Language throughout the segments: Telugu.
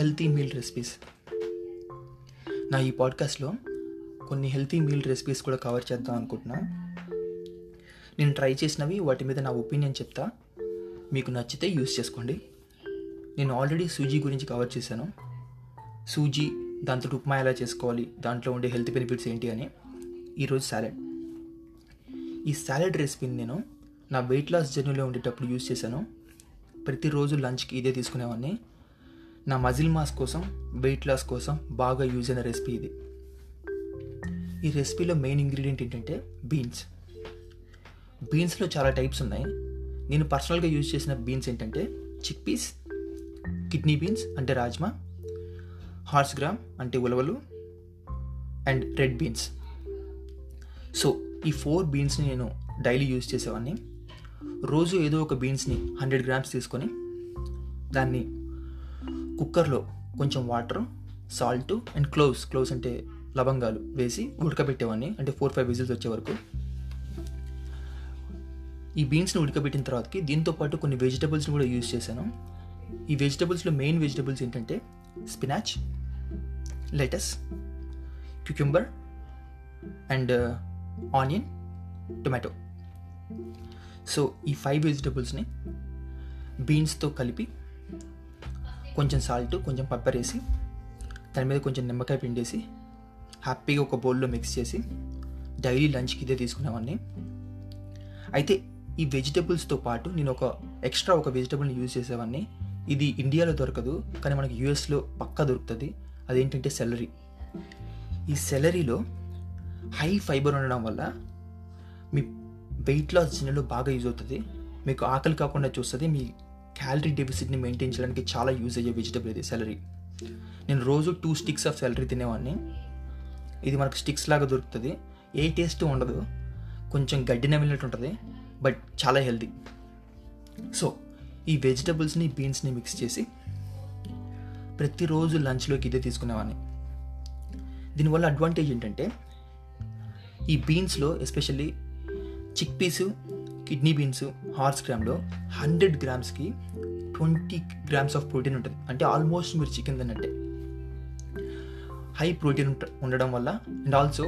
హెల్తీ మీల్ రెసిపీస్ నా ఈ పాడ్కాస్ట్లో కొన్ని హెల్తీ మీల్ రెసిపీస్ కూడా కవర్ చేద్దాం అనుకుంటున్నా. నేను ట్రై చేసినవి వాటి మీద నా ఒపీనియన్ చెప్తా. మీకు నచ్చితే యూస్ చేసుకోండి. నేను ఆల్రెడీ సూజీ గురించి కవర్ చేశాను. సూజీ దాంతో ఉప్మా ఎలా చేసుకోవాలి దాంట్లో ఉండే హెల్త్ బెనిఫిట్స్ ఏంటి అని. ఈరోజు సాలెడ్ ఈ సాలెడ్ రెసిపీని నేను నా వెయిట్ లాస్ జర్నీలో ఉండేటప్పుడు యూస్ చేశాను. ప్రతిరోజు లంచ్కి ఇదే తీసుకునేవాడిని. నా మజిల్ మాస్ కోసం వెయిట్ లాస్ కోసం బాగా యూజ్ అయిన రెసిపీ ఇది. ఈ రెసిపీలో మెయిన్ ఇంగ్రీడియంట్ ఏంటంటే బీన్స్. బీన్స్లో చాలా టైప్స్ ఉన్నాయి. నేను పర్సనల్గా యూజ్ చేసిన బీన్స్ ఏంటంటే చిక్ పీస్ కిడ్నీ బీన్స్ అంటే రాజ్మా హార్స్ గ్రామ్ అంటే ఉలవలు అండ్ రెడ్ బీన్స్. సో ఈ ఫోర్ బీన్స్ని నేను డైలీ యూజ్ చేసేవాడిని. రోజు ఏదో ఒక బీన్స్ని హండ్రెడ్ గ్రామ్స్ తీసుకొని దాన్ని కుక్కర్లో కొంచెం water salt and cloves cloves అంటే లవంగాలు వేసి ఉడకబెట్టేవాడిని అంటే ఫోర్ ఫైవ్ విజిల్స్ వచ్చే వరకు. ఈ బీన్స్ని ఉడకబెట్టిన తర్వాతకి దీంతో పాటు కొన్ని వెజిటబుల్స్ని కూడా యూజ్ చేశాను. ఈ వెజిటబుల్స్లో మెయిన్ వెజిటబుల్స్ ఏంటంటే spinach lettuce cucumber and uh, onion tomato. So ఈ ఫైవ్ వెజిటబుల్స్ని బీన్స్తో కలిపి కొంచెం సాల్ట్ కొంచెం పెప్పర్ వేసి దాని మీద కొంచెం నిమ్మకాయ పిండేసి హ్యాపీగా ఒక బౌల్లో మిక్స్ చేసి డైలీ లంచ్కి ఇదే తీసుకునేవాడిని. అయితే ఈ వెజిటబుల్స్తో పాటు నేను ఒక ఎక్స్ట్రా ఒక వెజిటబుల్ని యూజ్ చేసేవాడిని. ఇది ఇండియాలో దొరకదు కానీ మనకి యూఎస్లో పక్కా దొరుకుతుంది. అదేంటంటే సెలరీ ఈ సెలరీలో హై ఫైబర్ ఉండడం వల్ల మీ వెయిట్ లాస్ జర్నీలో బాగా యూజ్ అవుతుంది. మీకు ఆకలి కాకుండా చూస్తుంది మీ క్యాలరీ డెఫిసిట్ని మెయింటైన్ చేయడానికి చాలా యూజ్ అయ్యే వెజిటబుల్ ఇది సెలరీ నేను రోజు టూ స్టిక్స్ ఆఫ్ సెలరీ తినేవాడిని. ఇది మనకు స్టిక్స్ లాగా దొరుకుతుంది. ఏ టేస్ట్ ఉండదు. కొంచెం గడ్డి నమిలినట్టు ఉంటుంది బట్ చాలా హెల్దీ సో ఈ వెజిటబుల్స్ని బీన్స్ని మిక్స్ చేసి ప్రతిరోజు లంచ్లోకి ఇదే తీసుకునేవాడిని. దీనివల్ల అడ్వాంటేజ్ ఏంటంటే ఈ బీన్స్లో especially chickpeas kidney beans horse గ్రామ్లో hundred గ్రామ్స్కి ట్వంటీ గ్రామ్స్ ఆఫ్ ప్రోటీన్ ఉంటుంది. అంటే ఆల్మోస్ట్ మీరు చికెన్ తిన్నట్టే. హై ప్రోటీన్ ఉండడం వల్ల. అండ్ ఆల్సో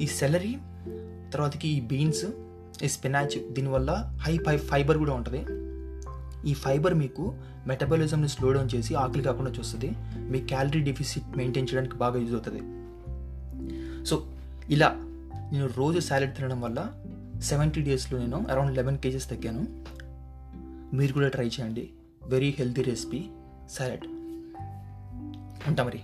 ఈ సెలరీ తర్వాతకి ఈ బీన్స్ ఈ స్పినాచ్ దీనివల్ల హై ఫై ఫైబర్ కూడా ఉంటుంది. ఈ ఫైబర్ మీకు మెటబాలిజంని స్లో డౌన్ చేసి ఆకలి కాకుండా చూస్తుంది. మీ క్యాలరీ డెఫిసిట్ మెయింటైన్ చేయడానికి బాగా యూజ్ అవుతుంది. సో ఇలా నేను రోజు సాలెడ్ తినడం వల్ల సెవెంటీ డేస్లో నేను అరౌండ్ లెవెన్ కేజెస్ తగ్గాను. మీరు కూడా ట్రై చేయండి. వెరీ హెల్తీ రెసిపీ సాలెడ్ ఉంటా మరి.